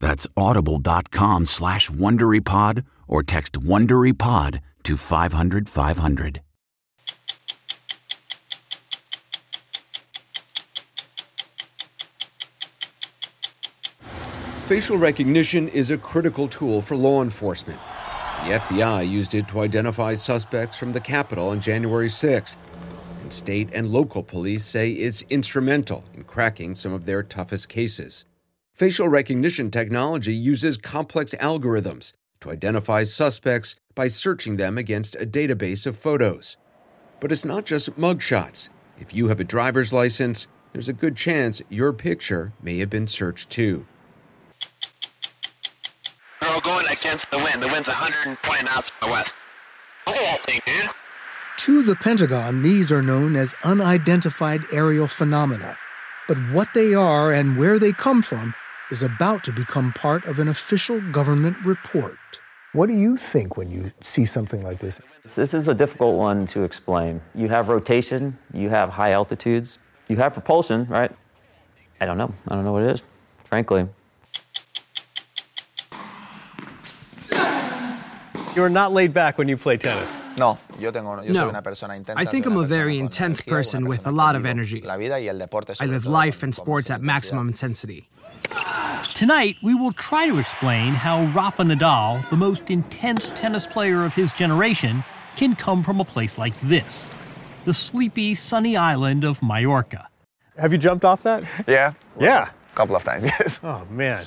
That's audible.com slash WonderyPod or text WonderyPod to 500 500. Facial recognition is a critical tool for law enforcement. The FBI used it to identify suspects from the Capitol on January 6th. And state and local police say it's instrumental in cracking some of their toughest cases. Facial recognition technology uses complex algorithms to identify suspects by searching them against a database of photos. But it's not just mugshots. If you have a driver's license, there's a good chance your picture may have been searched too. We're all going against the wind. The wind's 120 knots from the west. Look at that thing, dude. To the Pentagon, these are known as unidentified aerial phenomena. But what they are and where they come from is about to become part of an official government report. What do you think when you see something like this? This is a difficult one to explain. You have rotation, you have high altitudes, you have propulsion, right? I don't know. I don't know what it is, frankly. You're not laid back when you play tennis. No, yo tengo, yo No. soy una persona intensa. I think I'm a very intense person with a lot of energy. La vida y el deporte I live life and sports at maximum intensity. Tonight, we will try to explain how Rafa Nadal, the most intense tennis player of his generation, can come from a place like this the sleepy, sunny island of Mallorca. Have you jumped off that? Yeah. Yeah. A couple of times, yes. Oh, man.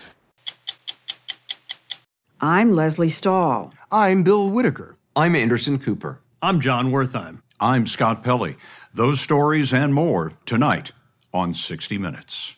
I'm Lesley Stahl. I'm Bill Whitaker. I'm Anderson Cooper. I'm Jon Wertheim. I'm Scott Pelley. Those stories and more tonight on 60 Minutes.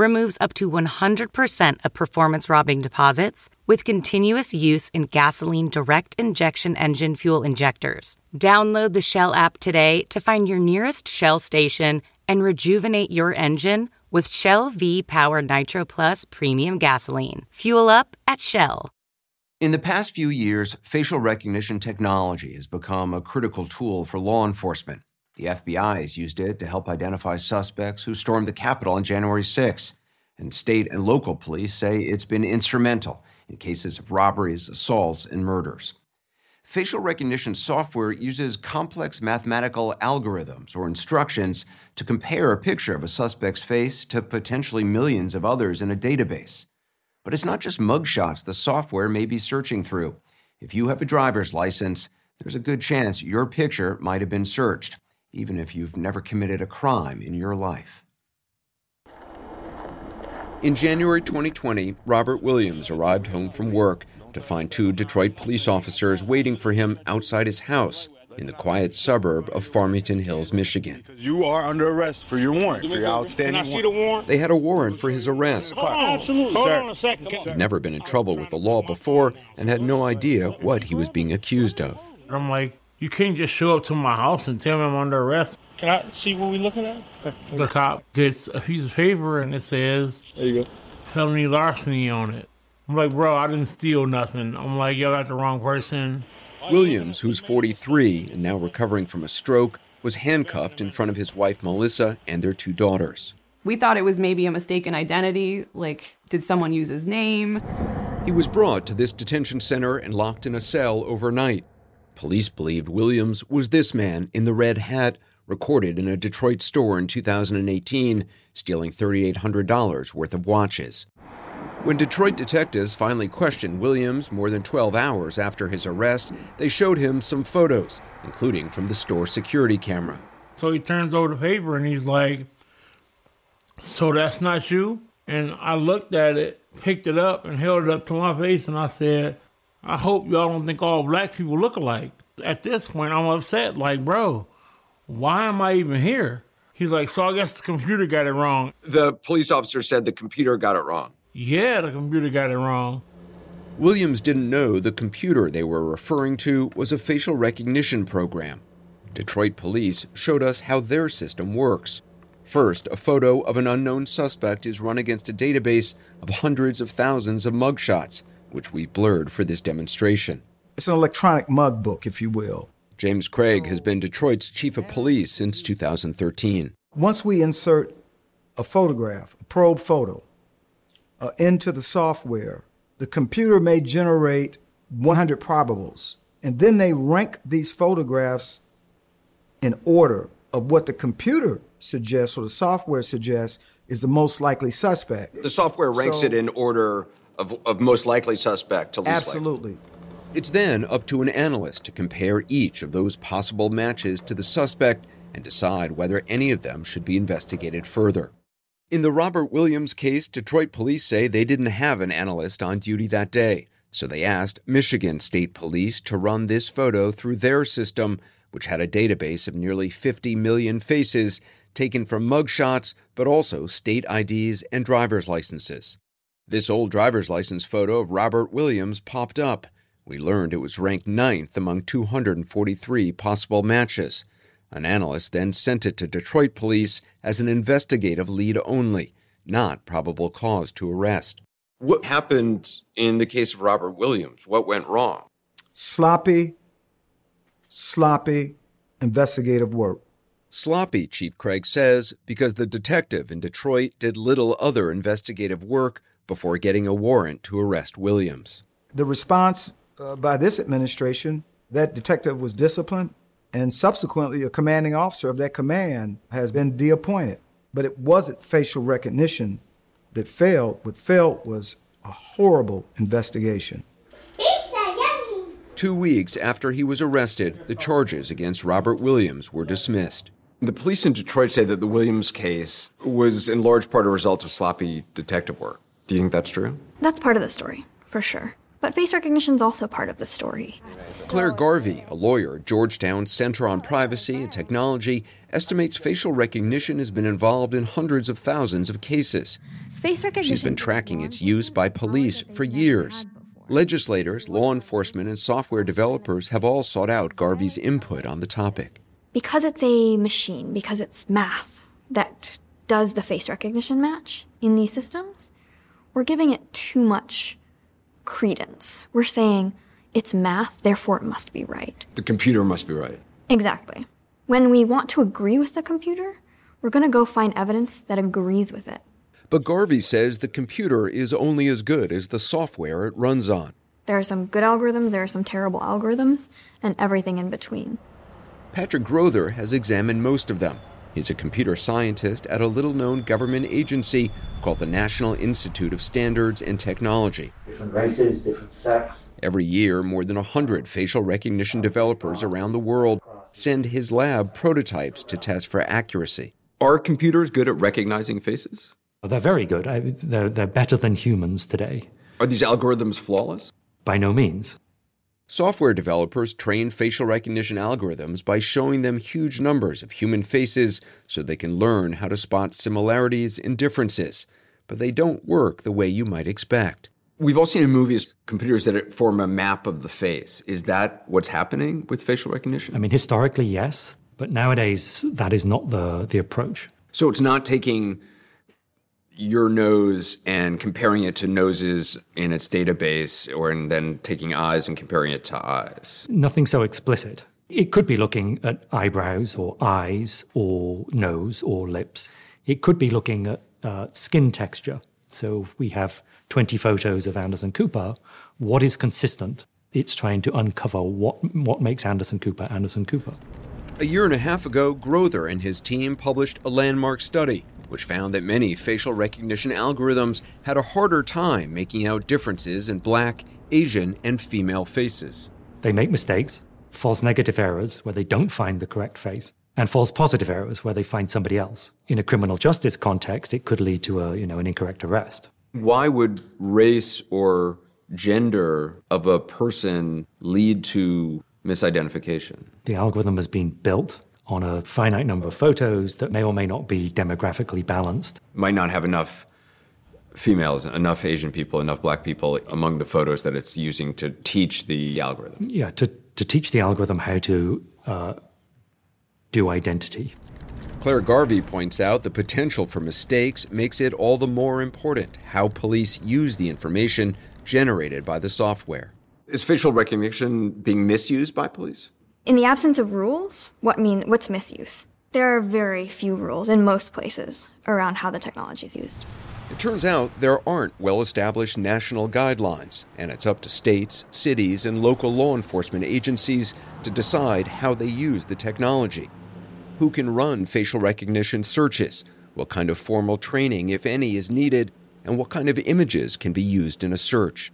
removes up to 100% of performance robbing deposits with continuous use in gasoline direct injection engine fuel injectors. Download the Shell app today to find your nearest Shell station and rejuvenate your engine with Shell V Power Nitro Plus Premium Gasoline. Fuel up at Shell. In the past few years, facial recognition technology has become a critical tool for law enforcement. The FBI has used it to help identify suspects who stormed the Capitol on January 6, and state and local police say it's been instrumental in cases of robberies, assaults, and murders. Facial recognition software uses complex mathematical algorithms or instructions to compare a picture of a suspect's face to potentially millions of others in a database. But it's not just mugshots the software may be searching through. If you have a driver's license, there's a good chance your picture might have been searched. Even if you've never committed a crime in your life. In January 2020, Robert Williams arrived home from work to find two Detroit police officers waiting for him outside his house in the quiet suburb of Farmington Hills, Michigan. You are under arrest for your warrant, for your outstanding Can I see the warrant? They had a warrant for his arrest. Hold on, absolutely. Hold on a second. He'd never been in trouble with the law before and had no idea what he was being accused of. I'm like, you can't just show up to my house and tell me I'm under arrest. Can I see what we're looking at? The cop gets a piece of paper and it says, There you go. felony larceny on it. I'm like, bro, I didn't steal nothing. I'm like, y'all got the wrong person. Williams, who's 43 and now recovering from a stroke, was handcuffed in front of his wife Melissa and their two daughters. We thought it was maybe a mistaken identity, like, did someone use his name? He was brought to this detention center and locked in a cell overnight. Police believed Williams was this man in the red hat, recorded in a Detroit store in 2018, stealing $3,800 worth of watches. When Detroit detectives finally questioned Williams more than 12 hours after his arrest, they showed him some photos, including from the store security camera. So he turns over the paper and he's like, So that's not you? And I looked at it, picked it up, and held it up to my face, and I said, I hope y'all don't think all black people look alike. At this point, I'm upset. Like, bro, why am I even here? He's like, So I guess the computer got it wrong. The police officer said the computer got it wrong. Yeah, the computer got it wrong. Williams didn't know the computer they were referring to was a facial recognition program. Detroit police showed us how their system works. First, a photo of an unknown suspect is run against a database of hundreds of thousands of mugshots, which we blurred for this demonstration. It's an electronic mug book, if you will. James Craig has been Detroit's chief of police since 2013. Once we insert a photograph, a probe photo, uh, into the software, the computer may generate 100 probables. And then they rank these photographs in order of what the computer suggests or the software suggests is the most likely suspect. The software ranks So- it in order of, of most likely suspect to least likely. Absolutely. It's then up to an analyst to compare each of those possible matches to the suspect and decide whether any of them should be investigated further. In the Robert Williams case, Detroit police say they didn't have an analyst on duty that day, so they asked Michigan State Police to run this photo through their system, which had a database of nearly 50 million faces taken from mugshots, but also state IDs and driver's licenses. This old driver's license photo of Robert Williams popped up. We learned it was ranked ninth among 243 possible matches. An analyst then sent it to Detroit police as an investigative lead only, not probable cause to arrest. What happened in the case of Robert Williams? What went wrong? Sloppy, sloppy investigative work. Sloppy, Chief Craig says, because the detective in Detroit did little other investigative work before getting a warrant to arrest Williams. The response uh, by this administration, that detective was disciplined, and subsequently, a commanding officer of that command has been deappointed. But it wasn't facial recognition that failed. What failed was a horrible investigation. Two weeks after he was arrested, the charges against Robert Williams were dismissed. The police in Detroit say that the Williams case was in large part a result of sloppy detective work. Do you think that's true? That's part of the story, for sure. But face recognition's also part of the story. Clare Garvie, a lawyer at Georgetown's Center on Privacy and Technology, estimates facial recognition has been involved in hundreds of thousands of cases. Face recognition. She's been tracking its use by police for years. Legislators, law enforcement, and software developers have all sought out Garvie's input on the topic. Because it's a machine, because it's math that does the face recognition match in these systems, we're giving it too much credence. We're saying it's math, therefore it must be right. The computer must be right. Exactly. When we want to agree with the computer, we're going to go find evidence that agrees with it. But Garvie says the computer is only as good as the software it runs on. There are some good algorithms, there are some terrible algorithms, and everything in between. Patrick Grother has examined most of them. He's a computer scientist at a little known government agency called the National Institute of Standards and Technology. Different races, different sex. Every year, more than 100 facial recognition developers around the world send his lab prototypes to test for accuracy. Are computers good at recognizing faces? Oh, they're very good. I, they're, they're better than humans today. Are these algorithms flawless? By no means. Software developers train facial recognition algorithms by showing them huge numbers of human faces so they can learn how to spot similarities and differences, but they don't work the way you might expect. We've all seen in movies computers that form a map of the face. Is that what's happening with facial recognition? I mean, historically, yes, but nowadays that is not the, the approach. So it's not taking your nose and comparing it to noses in its database, or and then taking eyes and comparing it to eyes. Nothing so explicit. It could be looking at eyebrows or eyes or nose or lips. It could be looking at uh, skin texture. So we have 20 photos of Anderson Cooper. What is consistent? It's trying to uncover what, what makes Anderson Cooper Anderson Cooper. A year and a half ago, Grother and his team published a landmark study which found that many facial recognition algorithms had a harder time making out differences in black, Asian, and female faces. They make mistakes, false negative errors where they don't find the correct face, and false positive errors where they find somebody else. In a criminal justice context, it could lead to a, you know, an incorrect arrest. Why would race or gender of a person lead to misidentification? The algorithm has been built on a finite number of photos that may or may not be demographically balanced. Might not have enough females, enough Asian people, enough black people among the photos that it's using to teach the algorithm. Yeah, to, to teach the algorithm how to uh, do identity. Clare Garvie points out the potential for mistakes makes it all the more important how police use the information generated by the software. Is facial recognition being misused by police? In the absence of rules, what mean what's misuse? There are very few rules in most places around how the technology is used. It turns out there aren't well established national guidelines, and it's up to states, cities, and local law enforcement agencies to decide how they use the technology. Who can run facial recognition searches? What kind of formal training, if any, is needed? And what kind of images can be used in a search?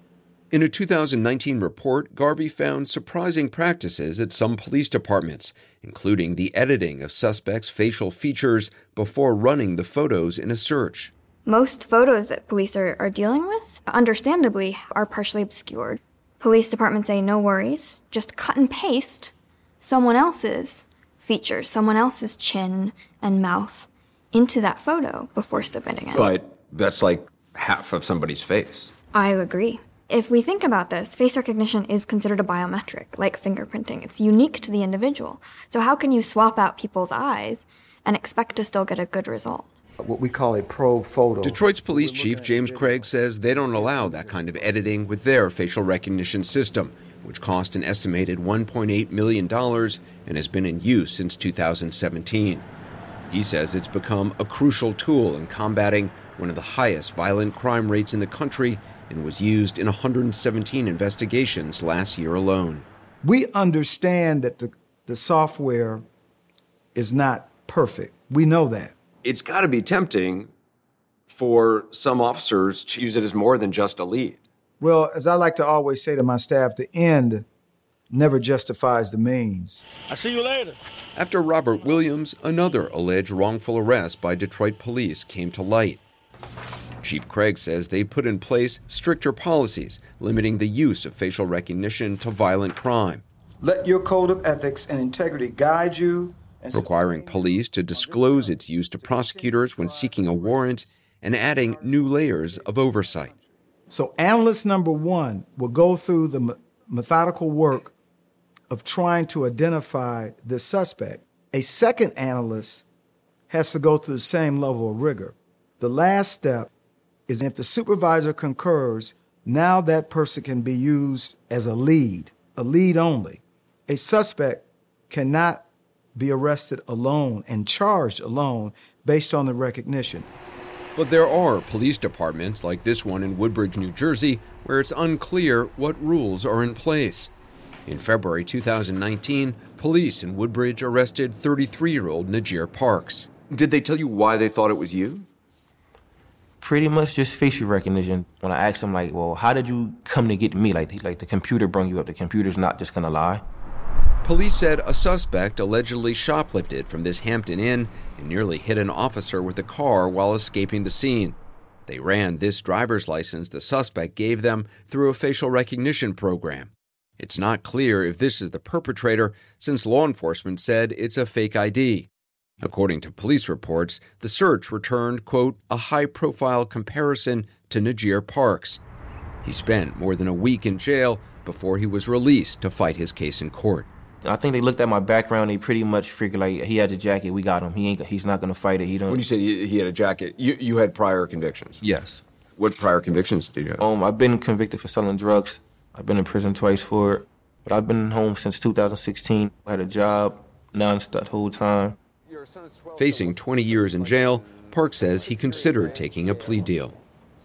In a 2019 report, Garvie found surprising practices at some police departments, including the editing of suspects' facial features before running the photos in a search. Most photos that police are, are dealing with, understandably, are partially obscured. Police departments say no worries, just cut and paste someone else's features, someone else's chin and mouth into that photo before submitting it. But that's like half of somebody's face. I agree. If we think about this, face recognition is considered a biometric, like fingerprinting. It's unique to the individual. So, how can you swap out people's eyes and expect to still get a good result? What we call a probe photo. Detroit's police chief, James Craig, says they don't allow that kind of editing with their facial recognition system, which cost an estimated $1.8 million and has been in use since 2017. He says it's become a crucial tool in combating one of the highest violent crime rates in the country and was used in 117 investigations last year alone. We understand that the, the software is not perfect. We know that. It's got to be tempting for some officers to use it as more than just a lead. Well, as I like to always say to my staff, the end never justifies the means. I see you later. After Robert Williams, another alleged wrongful arrest by Detroit police came to light. Chief Craig says they put in place stricter policies limiting the use of facial recognition to violent crime. Let your code of ethics and integrity guide you. requiring police to disclose its use to prosecutors when seeking a warrant and adding new layers of oversight. So, analyst number one will go through the methodical work of trying to identify the suspect. A second analyst has to go through the same level of rigor. The last step is if the supervisor concurs, now that person can be used as a lead, a lead only. A suspect cannot be arrested alone and charged alone based on the recognition. But there are police departments like this one in Woodbridge, New Jersey, where it's unclear what rules are in place. In February 2019, police in Woodbridge arrested 33 year old Nijeer Parks. Did they tell you why they thought it was you? Pretty much just facial recognition. When I asked them, like, well, how did you come to get me? Like, like the computer brought you up. The computer's not just gonna lie. Police said a suspect allegedly shoplifted from this Hampton Inn and nearly hit an officer with a car while escaping the scene. They ran this driver's license the suspect gave them through a facial recognition program. It's not clear if this is the perpetrator, since law enforcement said it's a fake ID. According to police reports, the search returned, quote, a high profile comparison to Nijeer Parks. He spent more than a week in jail before he was released to fight his case in court. I think they looked at my background. They pretty much figured like he had the jacket. We got him. He ain't. He's not gonna fight it. He don't. When you said he had a jacket, you, you had prior convictions. Yes. What prior convictions did you have? Um, I've been convicted for selling drugs. I've been in prison twice for it, but I've been home since 2016. I had a job nonstop the whole time. Facing 20 years in jail, Park says he considered taking a plea deal.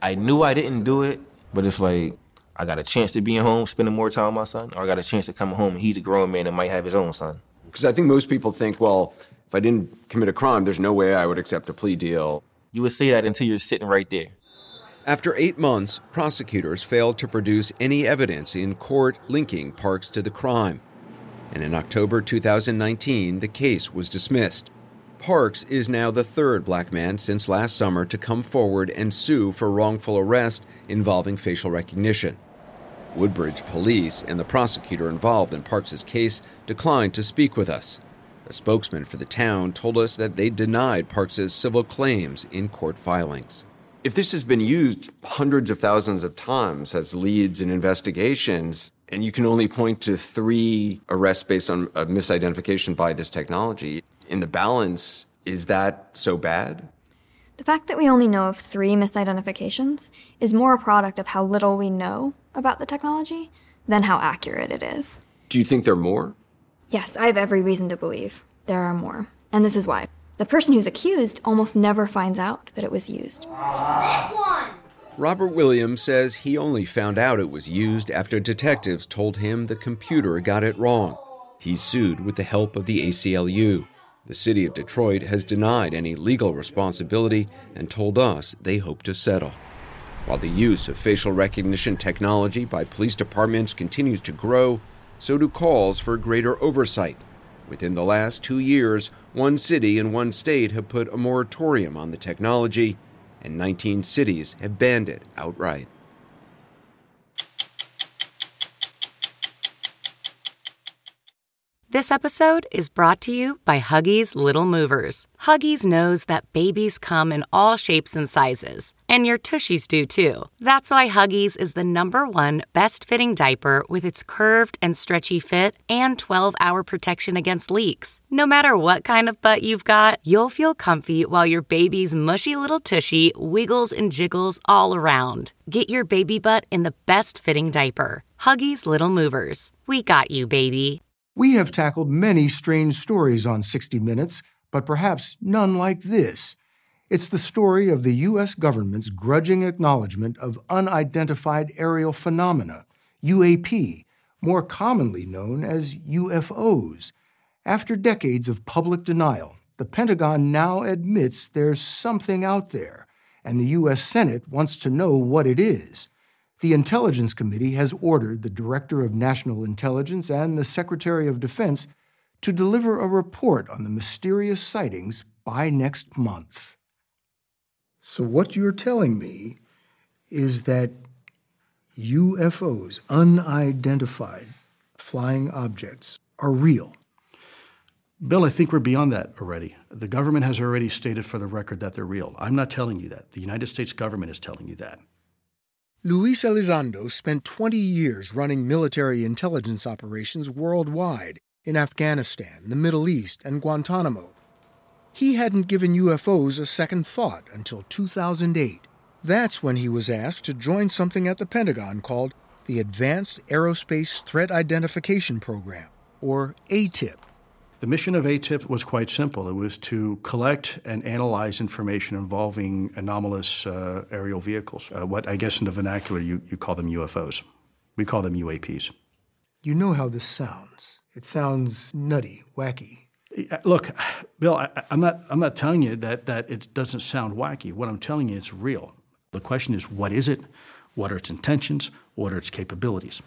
I knew I didn't do it, but it's like I got a chance to be at home, spending more time with my son, or I got a chance to come home and he's a grown man and might have his own son. Because I think most people think, well, if I didn't commit a crime, there's no way I would accept a plea deal. You would say that until you're sitting right there. After eight months, prosecutors failed to produce any evidence in court linking Parks to the crime. And in October 2019, the case was dismissed. Parks is now the third black man since last summer to come forward and sue for wrongful arrest involving facial recognition. Woodbridge police and the prosecutor involved in Parks's case declined to speak with us. A spokesman for the town told us that they denied Parks's civil claims in court filings. If this has been used hundreds of thousands of times as leads in investigations, and you can only point to three arrests based on a misidentification by this technology, in the balance, is that so bad? The fact that we only know of three misidentifications is more a product of how little we know about the technology than how accurate it is. Do you think there are more? Yes, I have every reason to believe there are more. And this is why. The person who's accused almost never finds out that it was used. Robert Williams says he only found out it was used after detectives told him the computer got it wrong. He sued with the help of the ACLU. The city of Detroit has denied any legal responsibility and told us they hope to settle. While the use of facial recognition technology by police departments continues to grow, so do calls for greater oversight. Within the last two years, one city and one state have put a moratorium on the technology, and 19 cities have banned it outright. This episode is brought to you by Huggies Little Movers. Huggies knows that babies come in all shapes and sizes, and your tushies do too. That's why Huggies is the number one best fitting diaper with its curved and stretchy fit and 12 hour protection against leaks. No matter what kind of butt you've got, you'll feel comfy while your baby's mushy little tushy wiggles and jiggles all around. Get your baby butt in the best fitting diaper. Huggies Little Movers. We got you, baby. We have tackled many strange stories on 60 Minutes, but perhaps none like this. It's the story of the U.S. government's grudging acknowledgement of unidentified aerial phenomena, UAP, more commonly known as UFOs. After decades of public denial, the Pentagon now admits there's something out there, and the U.S. Senate wants to know what it is. The Intelligence Committee has ordered the Director of National Intelligence and the Secretary of Defense to deliver a report on the mysterious sightings by next month. So, what you're telling me is that UFOs, unidentified flying objects, are real. Bill, I think we're beyond that already. The government has already stated for the record that they're real. I'm not telling you that. The United States government is telling you that. Luis Elizondo spent 20 years running military intelligence operations worldwide in Afghanistan, the Middle East, and Guantanamo. He hadn't given UFOs a second thought until 2008. That's when he was asked to join something at the Pentagon called the Advanced Aerospace Threat Identification Program, or AATIP. The mission of AATIP was quite simple. It was to collect and analyze information involving anomalous uh, aerial vehicles. Uh, what I guess in the vernacular you, you call them UFOs. We call them UAPs. You know how this sounds. It sounds nutty, wacky. Look, Bill, I, am not, I'm not telling you that, that it doesn't sound wacky. What I'm telling you is real. The question is what is it? What are its intentions? What are its capabilities?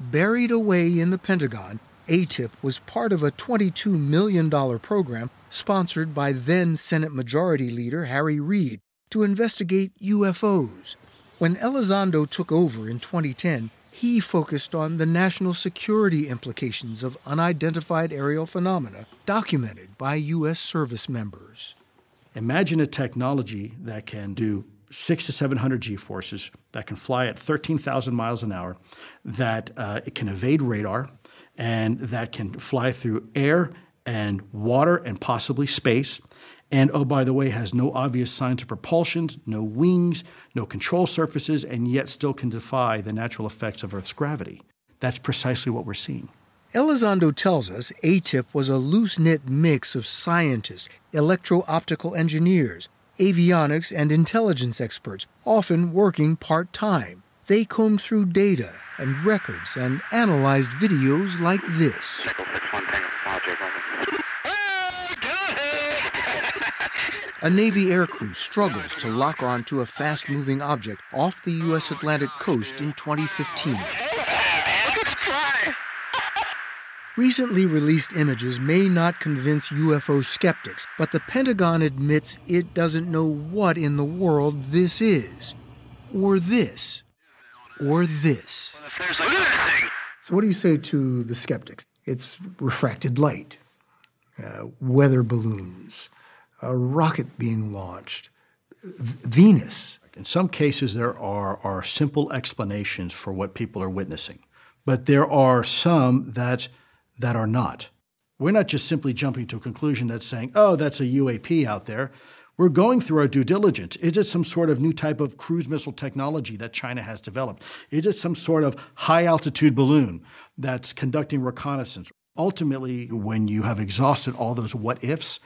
Buried away in the Pentagon AATIP was part of a $22 million program sponsored by then Senate Majority Leader Harry Reid to investigate UFOs. When Elizondo took over in 2010, he focused on the national security implications of unidentified aerial phenomena documented by U.S. service members. Imagine a technology that can do six to 700 G forces, that can fly at 13,000 miles an hour, that uh, it can evade radar, and that can fly through air and water and possibly space. And oh, by the way, has no obvious signs of propulsion, no wings, no control surfaces, and yet still can defy the natural effects of Earth's gravity. That's precisely what we're seeing. Elizondo tells us AATIP was a loose knit mix of scientists, electro optical engineers, avionics, and intelligence experts, often working part time. They combed through data and records and analyzed videos like this. A Navy aircrew struggles to lock on to a fast moving object off the U.S. Atlantic coast in 2015. Recently released images may not convince UFO skeptics, but the Pentagon admits it doesn't know what in the world this is. Or this. Or this. So, what do you say to the skeptics? It's refracted light, uh, weather balloons, a rocket being launched, Venus. In some cases, there are, are simple explanations for what people are witnessing, but there are some that that are not. We're not just simply jumping to a conclusion that's saying, oh, that's a UAP out there. We're going through our due diligence. Is it some sort of new type of cruise missile technology that China has developed? Is it some sort of high altitude balloon that's conducting reconnaissance? Ultimately, when you have exhausted all those what ifs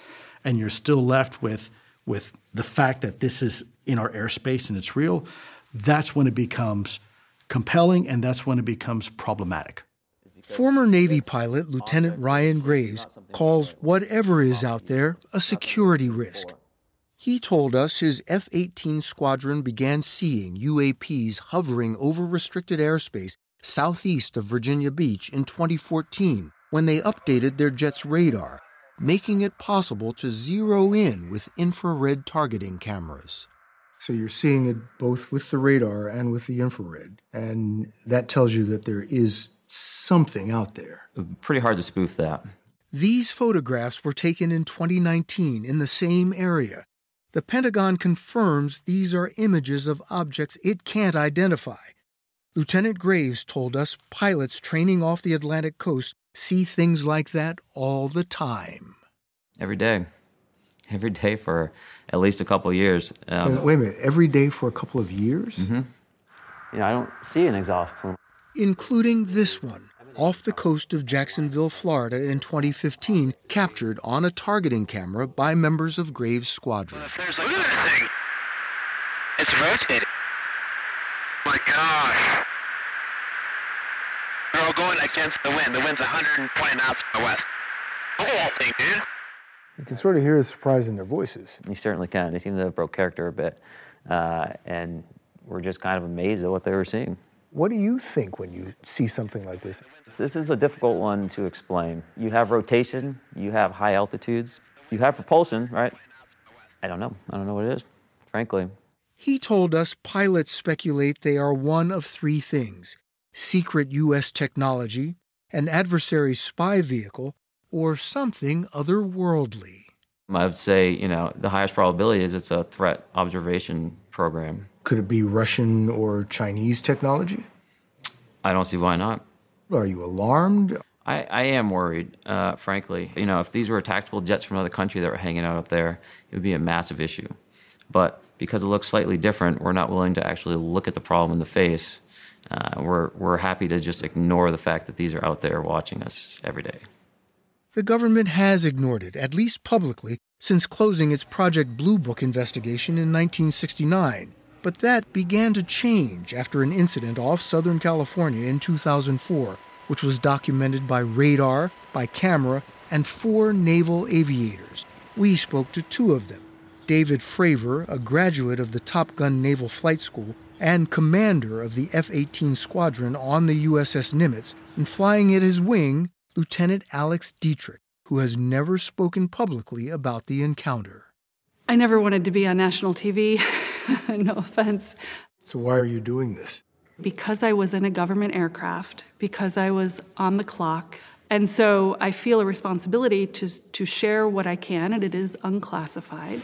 and you're still left with, with the fact that this is in our airspace and it's real, that's when it becomes compelling and that's when it becomes problematic. Former Navy pilot Lieutenant Ryan Graves calls whatever is out there a security risk. He told us his F 18 squadron began seeing UAPs hovering over restricted airspace southeast of Virginia Beach in 2014 when they updated their jet's radar, making it possible to zero in with infrared targeting cameras. So you're seeing it both with the radar and with the infrared, and that tells you that there is something out there. Pretty hard to spoof that. These photographs were taken in 2019 in the same area. The Pentagon confirms these are images of objects it can't identify. Lieutenant Graves told us pilots training off the Atlantic coast see things like that all the time. Every day. Every day for at least a couple of years. Um, wait a minute, every day for a couple of years? Mm-hmm. You know, I don't see an exhaust plume including this one off the coast of Jacksonville, Florida in 2015, captured on a targeting camera by members of Graves' squadron. Look at that thing. It's rotating. My gosh. They're all going against the wind. The wind's 120 knots from the west. Look at that thing, dude. You can sort of hear the surprise in their voices. You certainly can. They seem to have broke character a bit. Uh, and we're just kind of amazed at what they were seeing. What do you think when you see something like this? This is a difficult one to explain. You have rotation, you have high altitudes, you have propulsion, right? I don't know. I don't know what it is, frankly. He told us pilots speculate they are one of three things secret U.S. technology, an adversary spy vehicle, or something otherworldly. I would say, you know, the highest probability is it's a threat observation program. Could it be Russian or Chinese technology? I don't see why not. Are you alarmed? I, I am worried, uh, frankly. You know, if these were tactical jets from another country that were hanging out up there, it would be a massive issue. But because it looks slightly different, we're not willing to actually look at the problem in the face. Uh, we're, we're happy to just ignore the fact that these are out there watching us every day. The government has ignored it, at least publicly, since closing its Project Blue Book investigation in 1969. But that began to change after an incident off Southern California in 2004, which was documented by radar, by camera, and four naval aviators. We spoke to two of them David Fravor, a graduate of the Top Gun Naval Flight School and commander of the F 18 squadron on the USS Nimitz, and flying at his wing Lieutenant Alex Dietrich, who has never spoken publicly about the encounter. I never wanted to be on national TV. no offense. So, why are you doing this? Because I was in a government aircraft, because I was on the clock. And so I feel a responsibility to, to share what I can, and it is unclassified.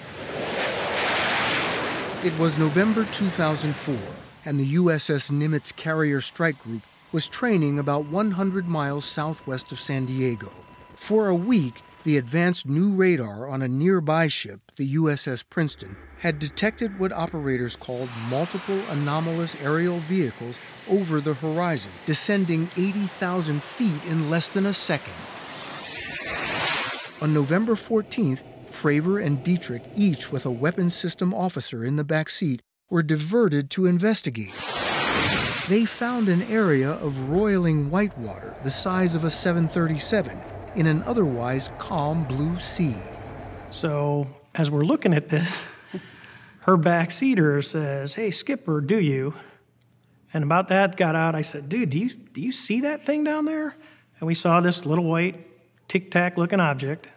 It was November 2004, and the USS Nimitz Carrier Strike Group was training about 100 miles southwest of San Diego. For a week, the advanced new radar on a nearby ship, the USS Princeton, had detected what operators called multiple anomalous aerial vehicles over the horizon, descending 80,000 feet in less than a second. On November 14th, Fravor and Dietrich, each with a weapons system officer in the back seat, were diverted to investigate. They found an area of roiling whitewater the size of a 737 in an otherwise calm blue sea. So, as we're looking at this, her backseater says, Hey, Skipper, do you? And about that got out, I said, Dude, do you, do you see that thing down there? And we saw this little white tic tac looking object,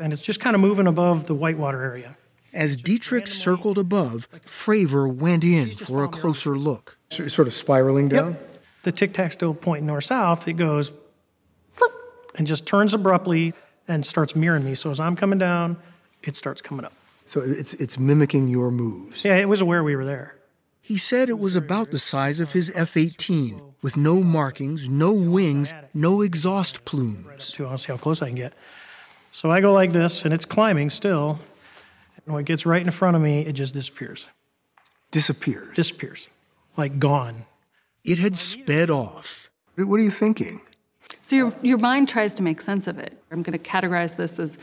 and it's just kind of moving above the whitewater area. As Dietrich circled above, Fravor went in for a closer look. So sort of spiraling down? Yep. The tic tac still pointing north south. It goes and just turns abruptly and starts mirroring me. So as I'm coming down, it starts coming up. So it's, it's mimicking your moves. Yeah, it was aware we were there. He said it was about the size of his F 18, with no markings, no wings, no exhaust plumes. I'll see how close I can get. So I go like this, and it's climbing still. And when it gets right in front of me, it just disappears. Disappears? Disappears. Like gone. It had sped off. What are you thinking? So your, your mind tries to make sense of it. I'm going to categorize this as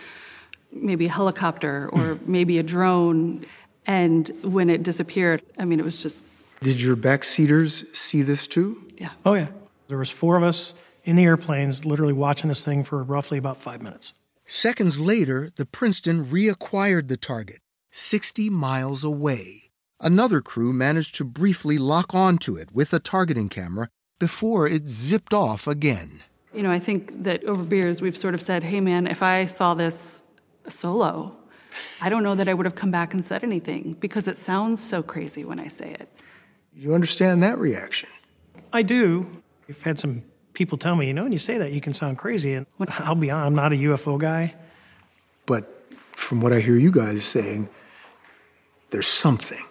maybe a helicopter or maybe a drone. And when it disappeared, I mean, it was just. Did your backseaters see this too? Yeah. Oh, yeah. There was four of us in the airplanes literally watching this thing for roughly about five minutes. Seconds later, the Princeton reacquired the target, 60 miles away. Another crew managed to briefly lock onto it with a targeting camera before it zipped off again. You know, I think that over beers, we've sort of said, hey, man, if I saw this solo, I don't know that I would have come back and said anything because it sounds so crazy when I say it. You understand that reaction? I do. I've had some people tell me, you know, when you say that, you can sound crazy. And I'll be honest, I'm not a UFO guy. But from what I hear you guys saying, there's something.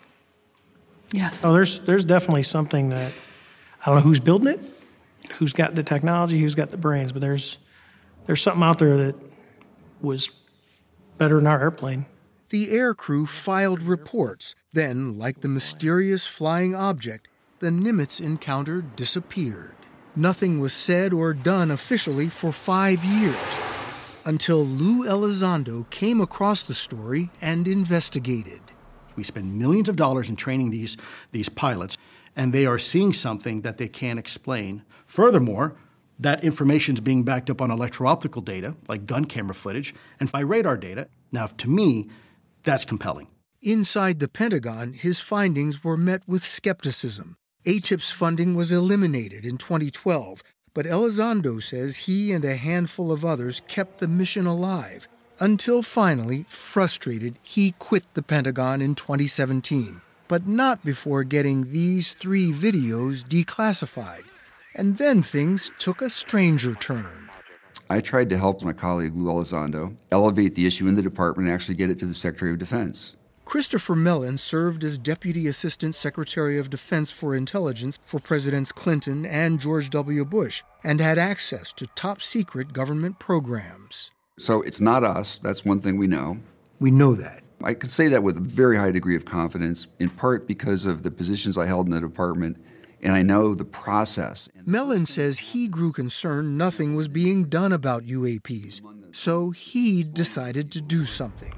Yes. Oh, there's there's definitely something that I don't know who's building it, who's got the technology, who's got the brains, but there's there's something out there that was better than our airplane. The air crew filed reports. Then, like the mysterious flying object, the Nimitz encounter disappeared. Nothing was said or done officially for five years until Lou Elizondo came across the story and investigated. We spend millions of dollars in training these, these pilots, and they are seeing something that they can't explain. Furthermore, that information is being backed up on electro-optical data, like gun camera footage, and by radar data. Now, to me, that's compelling. Inside the Pentagon, his findings were met with skepticism. AATIP's funding was eliminated in 2012, but Elizondo says he and a handful of others kept the mission alive until finally, frustrated, he quit the Pentagon in 2017, but not before getting these three videos declassified. And then things took a stranger turn. I tried to help my colleague Lou Elizondo elevate the issue in the department and actually get it to the Secretary of Defense. Christopher Mellon served as Deputy Assistant Secretary of Defense for Intelligence for Presidents Clinton and George W. Bush and had access to top secret government programs. So it's not us. That's one thing we know. We know that. I can say that with a very high degree of confidence, in part because of the positions I held in the department, and I know the process. Mellon says he grew concerned nothing was being done about UAPs, so he decided to do something.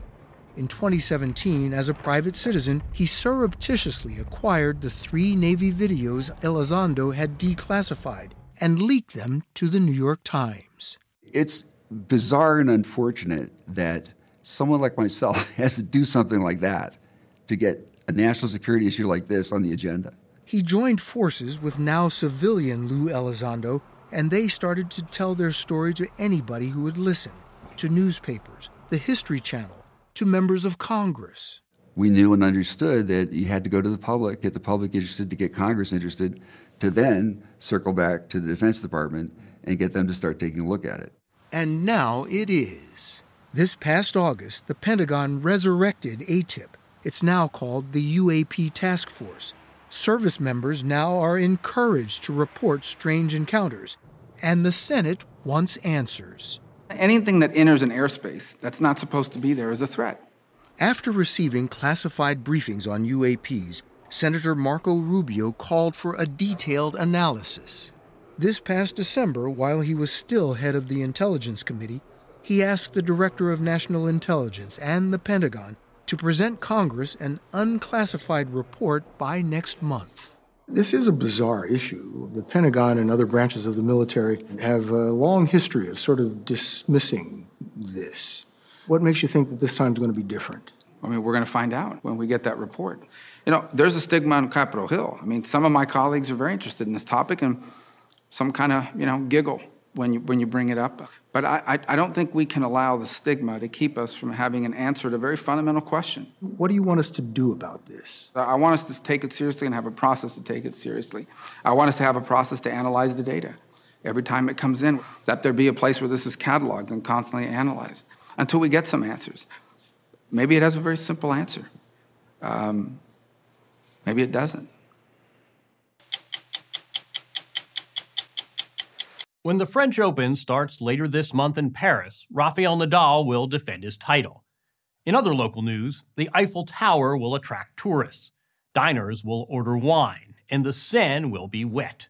In 2017, as a private citizen, he surreptitiously acquired the three Navy videos Elizondo had declassified and leaked them to the New York Times. It's bizarre and unfortunate that someone like myself has to do something like that to get a national security issue like this on the agenda. He joined forces with now civilian Lou Elizondo and they started to tell their story to anybody who would listen to newspapers, the History Channel, to members of Congress. We knew and understood that you had to go to the public, get the public interested, to get Congress interested, to then circle back to the Defense Department and get them to start taking a look at it. And now it is. This past August, the Pentagon resurrected AATIP. It's now called the UAP Task Force. Service members now are encouraged to report strange encounters, and the Senate wants answers. Anything that enters an airspace that's not supposed to be there is a threat. After receiving classified briefings on UAPs, Senator Marco Rubio called for a detailed analysis. This past December, while he was still head of the Intelligence Committee, he asked the Director of National Intelligence and the Pentagon to present Congress an unclassified report by next month. This is a bizarre issue. The Pentagon and other branches of the military have a long history of sort of dismissing this. What makes you think that this time is going to be different? I mean, we're going to find out when we get that report. You know, there's a stigma on Capitol Hill. I mean, some of my colleagues are very interested in this topic and some kind of, you know, giggle when you, when you bring it up. But I, I, don't think we can allow the stigma to keep us from having an answer to a very fundamental question. What do you want us to do about this? I want us to take it seriously and have a process to take it seriously. I want us to have a process to analyze the data every time it comes in, that there be a place where this is cataloged and constantly analyzed until we get some answers. Maybe it has a very simple answer. Um, maybe it doesn't. When the French Open starts later this month in Paris, Rafael Nadal will defend his title. In other local news, the Eiffel Tower will attract tourists. Diners will order wine, and the Seine will be wet.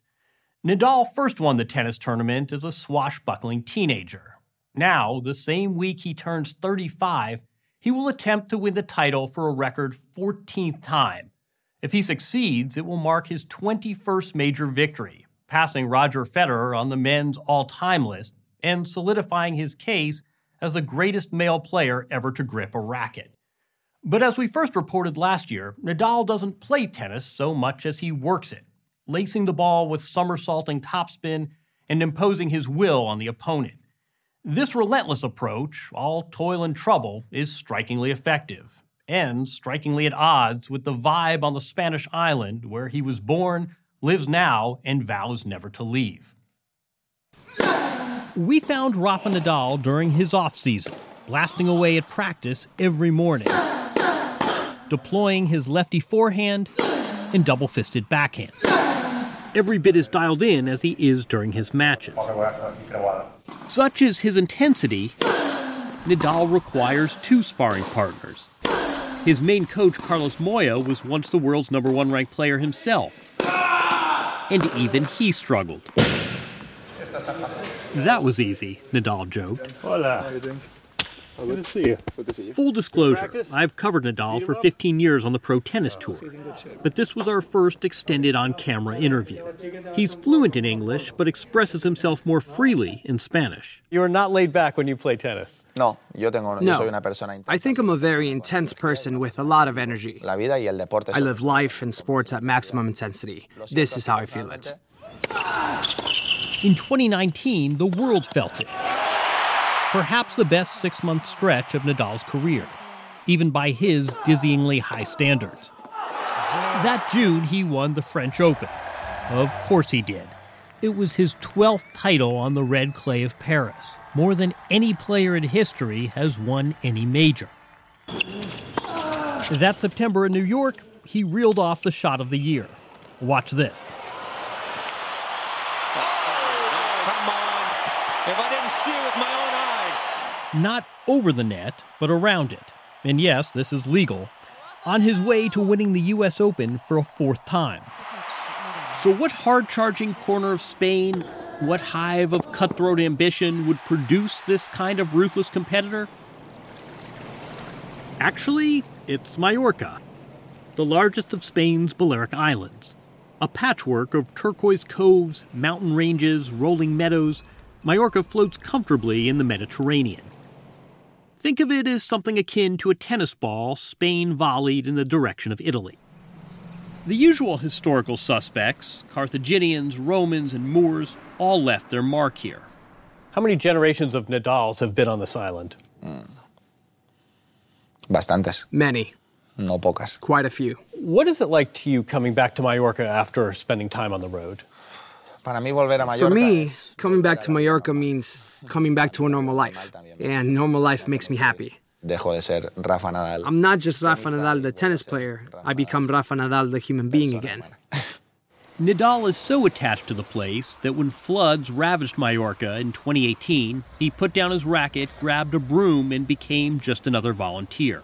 Nadal first won the tennis tournament as a swashbuckling teenager. Now, the same week he turns 35, he will attempt to win the title for a record 14th time. If he succeeds, it will mark his 21st major victory, passing Roger Federer on the men's all time list and solidifying his case as the greatest male player ever to grip a racket. But as we first reported last year, Nadal doesn't play tennis so much as he works it, lacing the ball with somersaulting topspin and imposing his will on the opponent. This relentless approach, all toil and trouble, is strikingly effective and strikingly at odds with the vibe on the Spanish island where he was born, lives now, and vows never to leave. We found Rafa Nadal during his off season, blasting away at practice every morning, deploying his lefty forehand and double fisted backhand. Every bit as dialed in as he is during his matches. Such is his intensity, Nadal requires two sparring partners. His main coach, Carlos Moya, was once the world's number one ranked player himself. And even he struggled. That was easy, Nadal joked. Hola. Good to see you. Full disclosure, I've covered Nadal for 15 years on the pro tennis tour, but this was our first extended on camera interview. He's fluent in English, but expresses himself more freely in Spanish. You are not laid back when you play tennis. No, yo tengo, yo soy una persona No, I think I'm a very intense person with a lot of energy. La vida y el deporte I live life and sports at maximum intensity. This is how I feel it. In 2019, the world felt it. Perhaps the best six month stretch of Nadal's career, even by his dizzyingly high standards. That June, he won the French Open. Of course he did. It was his 12th title on the red clay of Paris, more than any player in history has won any major. That September in New York, he reeled off the shot of the year. Watch this. Come on. If I didn't see it with my. Not over the net, but around it. And yes, this is legal. On his way to winning the US Open for a fourth time. So, what hard charging corner of Spain, what hive of cutthroat ambition would produce this kind of ruthless competitor? Actually, it's Majorca, the largest of Spain's Balearic Islands. A patchwork of turquoise coves, mountain ranges, rolling meadows, Majorca floats comfortably in the Mediterranean. Think of it as something akin to a tennis ball Spain volleyed in the direction of Italy. The usual historical suspects, Carthaginians, Romans, and Moors, all left their mark here. How many generations of Nadals have been on this island? Hmm. Bastantes. Many. No pocas. Quite a few. What is it like to you coming back to Mallorca after spending time on the road? Para mí volver a Mallorca. For me, coming back to Mallorca means coming back to a normal life. And normal life makes me happy. Dejo de ser Rafa Nadal. I'm not just Rafa Nadal, the tennis player. I become Rafa Nadal, the human being again. Nadal is so attached to the place that when floods ravaged Mallorca in 2018, he put down his racket, grabbed a broom, and became just another volunteer.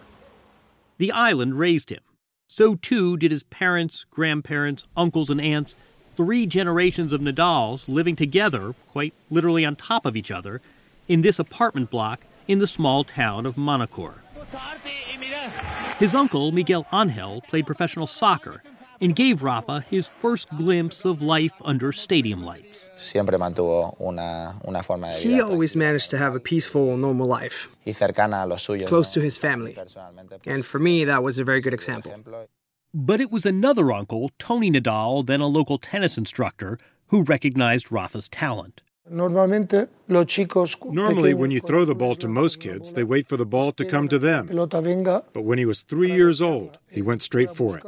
The island raised him. So too did his parents, grandparents, uncles, and aunts, three generations of Nadals living together, quite literally on top of each other, in this apartment block in the small town of Manacor. His uncle, Miguel Angel, played professional soccer and gave Rafa his first glimpse of life under stadium lights. Siempre mantuvo una, una forma de He always managed to have a peaceful, normal life, y cercana a los suyos. close to his family. And for me, that was a very good example. But it was another uncle, Tony Nadal, then a local tennis instructor, who recognized Rafa's talent. Normalmente, los chicos Normally, when you throw the ball to most kids, they wait for the ball to come to them. But when he was three years old, he went straight for it.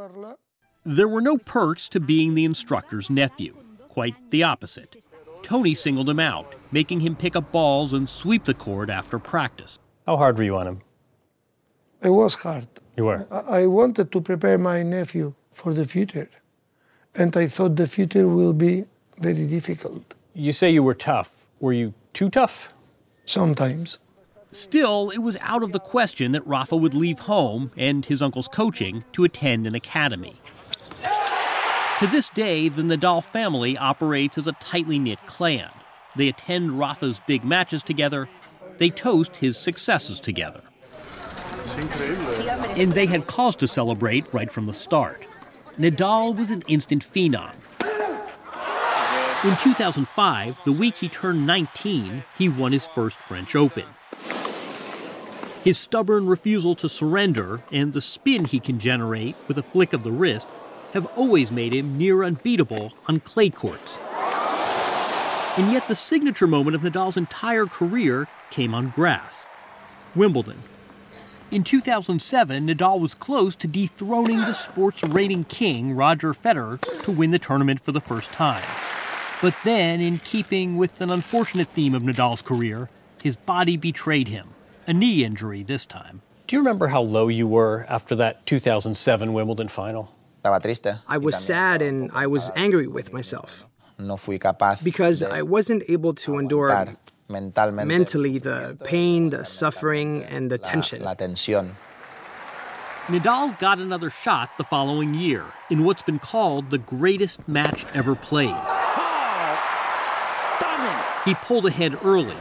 There were no perks to being the instructor's nephew. Quite the opposite. Tony singled him out, making him pick up balls and sweep the court after practice. How hard were you on him? it was hard. You were. I I wanted to prepare my nephew for the future, and I thought the future will be very difficult. You say you were tough. Were you too tough? Sometimes. Still, it was out of the question that Rafa would leave home and his uncle's coaching to attend an academy. To this day, the Nadal family operates as a tightly knit clan. They attend Rafa's big matches together, they toast his successes together. And they had cause to celebrate right from the start. Nadal was an instant phenom. In 2005, the week he turned 19, he won his first French Open. His stubborn refusal to surrender and the spin he can generate with a flick of the wrist have always made him near unbeatable on clay courts. And yet, the signature moment of Nadal's entire career came on grass Wimbledon. In 2007, Nadal was close to dethroning the sports rating king, Roger Federer, to win the tournament for the first time. But then, in keeping with an unfortunate theme of Nadal's career, his body betrayed him. A knee injury this time. Do you remember how low you were after that 2007 Wimbledon final? I was sad and I was angry with myself No fui capaz because I wasn't able to endure mentalmente mentally the pain, the suffering, and the tension. la tensión. Nadal got another shot the following year in what's been called the greatest match ever played. He pulled ahead early,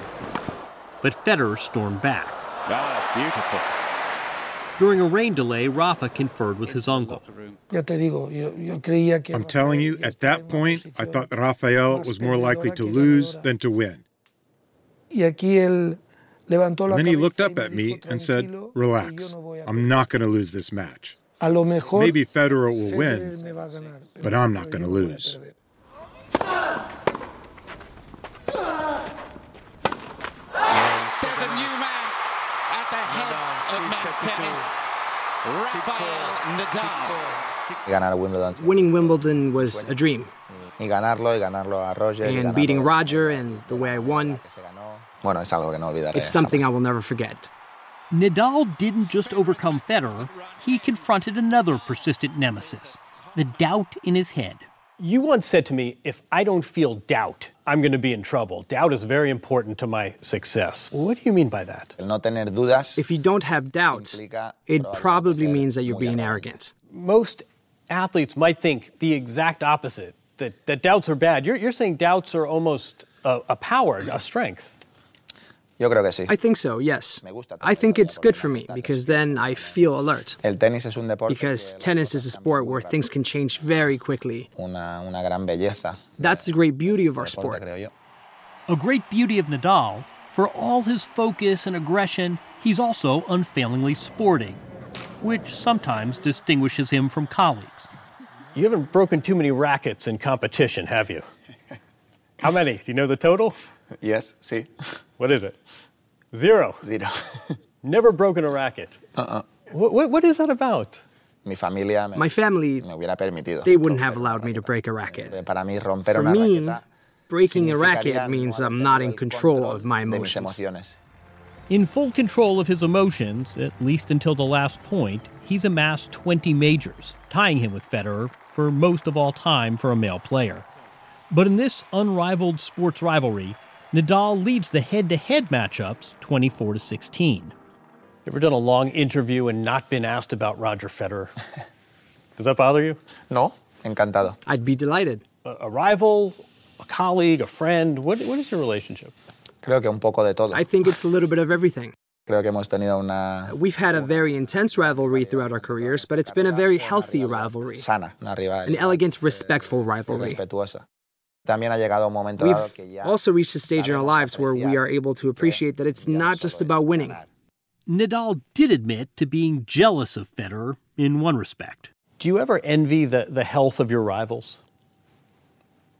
but Federer stormed back. Ah, beautiful. During a rain delay, Rafa conferred with his uncle. Ya te digo, yo, yo creía que I'm telling you, at that point, I thought Rafael was more likely to lose than to win. Then he looked up at me and said, Relax, yo no voy a I'm not going to lose this match. A lo mejor Maybe Federer will Federer win, me va a ganar, but I'm not going to lose. There's a new man at the head of men's tennis. Rafael Nadal. Y ganar Wimbledon. Winning Wimbledon was a dream. Y ganarlo, y ganarlo a Roger. y And beating Roger and the way I won, Bueno, es algo que no olvidaré. it's something I will never forget. Nadal didn't just overcome Federer, he confronted another persistent nemesis the doubt in his head. You once said to me, if I don't feel doubt, I'm going to be in trouble. Doubt is very important to my success. What do you mean by that? El no tener dudas If you don't have doubt, it probably means that you're being arrogant. Most athletes might think the exact opposite that, that doubts are bad. You're, you're saying doubts are almost a, a power, a strength. Yo creo que sí. I think so, yes. I think it's good for me because then I feel alert. El tenis es un Because tennis is a sport where things can change very quickly. una, una gran belleza. That's the great beauty of our sport. A great beauty of Nadal, for all his focus and aggression, he's also unfailingly sporting, which sometimes distinguishes him from colleagues. You haven't broken too many rackets in competition, have you? How many? Do you know the total? Yes, sí. What is it? Zero. Zero. Never broken a racket. Uh-uh. What, what, what is that about? Mi familia me, My family, me hubiera permitido. they wouldn't have allowed me to break a racket. Eh, para mí, romper For una me, raqueta breaking a racket means I'm not in control of my de emotions. In full control of his emotions, at least until the last point, he's amassed 20 majors, tying him with Federer for most of all time for a male player. But in this unrivaled sports rivalry, Nadal leads the head-to-head matchups 24 to 16. You ever done a long interview and not been asked about Roger Federer? Does that bother you? No, encantado. I'd be delighted. A, a rival, a colleague, a friend? What, what is your relationship? Creo que un poco de todo. I think it's a little bit of everything. Creo que hemos tenido una We've had a very intense rivalry throughout our careers, but it's been a very healthy rivalry, sana, una rival an elegant, respectful rivalry. respetuosa. We've ya also reached a stage in our lives where we are able to appreciate that it's not just about winning. Nadal did admit to being jealous of Federer in one respect. Do you ever envy the, the health of your rivals?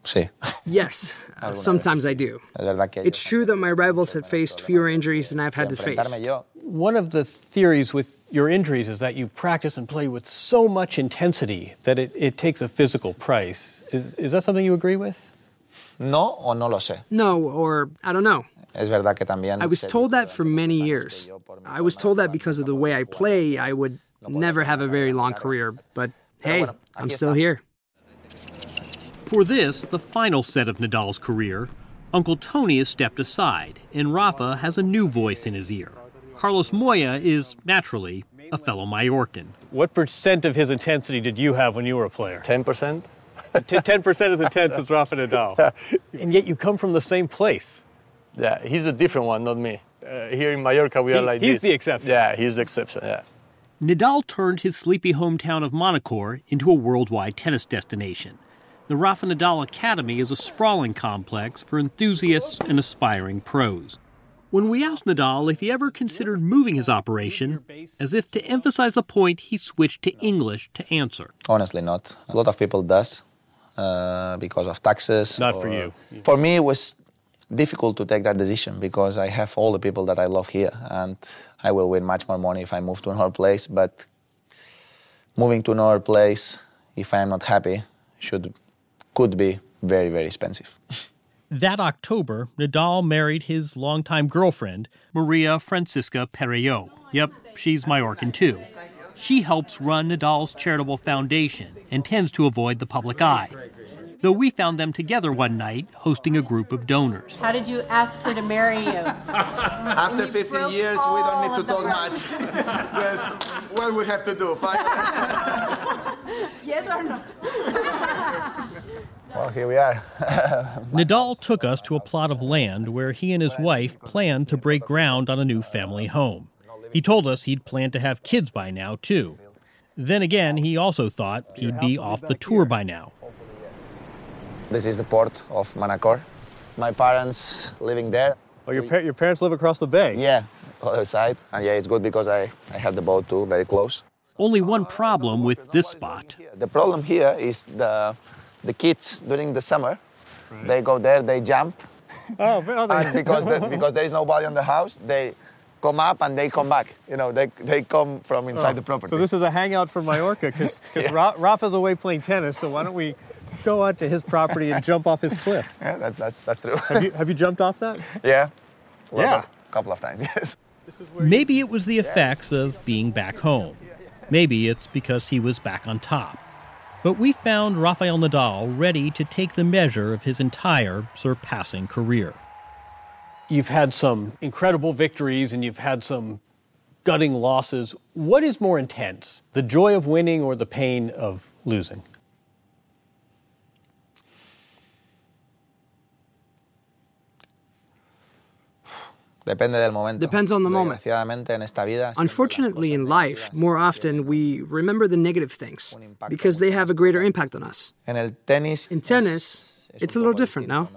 Sí. Yes, uh, sometimes I do. Es verdad que It's true that my rivals have faced fewer injuries than I've had to face. One of the theories with your injuries is that you practice and play with so much intensity that it, it takes a physical price. Is, is that something you agree with? No o no lo sé. No, or I don't know. Es verdad que también I was told that for many years. I was told that because of the way I play, I would never have a very long career. But hey, I'm still here. For this, the final set of Nadal's career, Uncle Tony has stepped aside, and Rafa has a new voice in his ear. Carlos Moya is, naturally, a fellow Mallorcan. What percent of his intensity did you have when you were a player? 10%. 10% as intense as Rafa Nadal. And yet you come from the same place. Yeah, he's a different one, not me. Uh, here in Mallorca, we are like he's this. He's the exception. Yeah, he's the exception, yeah. Nadal turned his sleepy hometown of Manacor into a worldwide tennis destination. The Rafa Nadal Academy is a sprawling complex for enthusiasts and aspiring pros. When we asked Nadal if he ever considered moving his operation, as if to emphasize the point, he switched to English to answer. Honestly, not. A lot of people does uh, because of taxes. Not for you. For me, it was difficult to take that decision because I have all the people that I love here, and I will win much more money if I move to another place. But moving to another place, if I am not happy, should could be very very expensive. That October, Nadal married his longtime girlfriend, Maria Francisca Perello. Yep, she's Majorcan too. She helps run Nadal's charitable foundation and tends to avoid the public eye. Though we found them together one night hosting a group of donors. How did you ask her to marry you? After 50 years, we don't need to talk much. Just what we have to do. yes or no? Well, here we are. Nadal took us to a plot of land where he and his wife planned to break ground on a new family home. He told us he'd planned to have kids by now, too. Then again, he also thought he'd be off the tour by now. This is the port of Manacor. My parents living there. Oh, your, par- your parents live across the bay? Yeah, other side. And yeah, it's good because I, I have the boat too, very close. Only one problem with this spot. The problem here is the, the kids during the summer, they go there, they jump. Oh, and because, the, because there is nobody on the house, they come up and they come back. You know, they, they come from inside Oh, the property. So this is a hangout for Mallorca because Rafa's away playing tennis. So why don't we go out to his property and jump off his cliff? Yeah, that's, that's, that's true. Have you, have you jumped off that? yeah. A Yeah. of- couple of times, yes. Maybe it was the effects of being back home. Maybe it's because he was back on top. But we found Rafael Nadal ready to take the measure of his entire surpassing career. You've had some incredible victories and you've had some gutting losses. What is more intense, the joy of winning or the pain of losing? Depende del momento. Depends on the moment. Desgraciadamente en esta vida Unfortunately, in life, more often we remember the negative things because they have a greater impact on us. en el tenis In tennis, it's a little different now.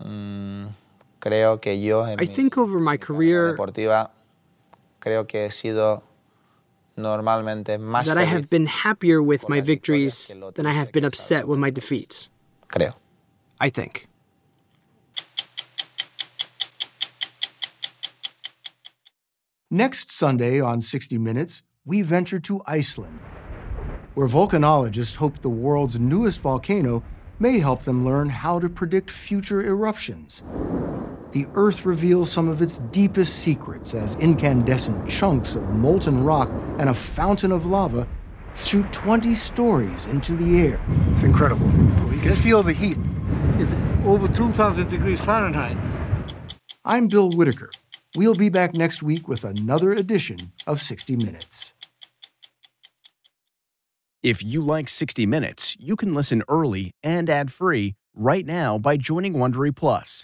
Mm. Creo que yo en I mi think over my career, deportiva creo que he sido that I have been happier with my victories than I have been upset with my defeats. Creo. I think. Next Sunday on 60 Minutes, we venture to Iceland, where volcanologists hope the world's newest volcano may help them learn how to predict future eruptions. The Earth reveals some of its deepest secrets as incandescent chunks of molten rock and a fountain of lava shoot 20 stories into the air. It's incredible. We can feel the heat. It's over 2,000 degrees Fahrenheit. I'm Bill Whitaker. We'll be back next week with another edition of 60 Minutes. If you like 60 Minutes, you can listen early and ad-free right now by joining Wondery Plus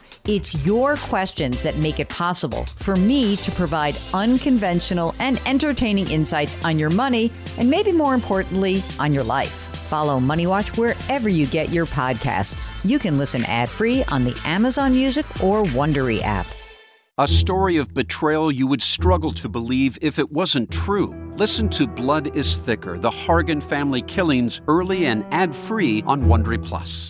It's your questions that make it possible for me to provide unconventional and entertaining insights on your money, and maybe more importantly, on your life. Follow Money Watch wherever you get your podcasts. You can listen ad free on the Amazon Music or Wondery app. A story of betrayal you would struggle to believe if it wasn't true. Listen to Blood is Thicker The Hargan Family Killings early and ad free on Wondery Plus.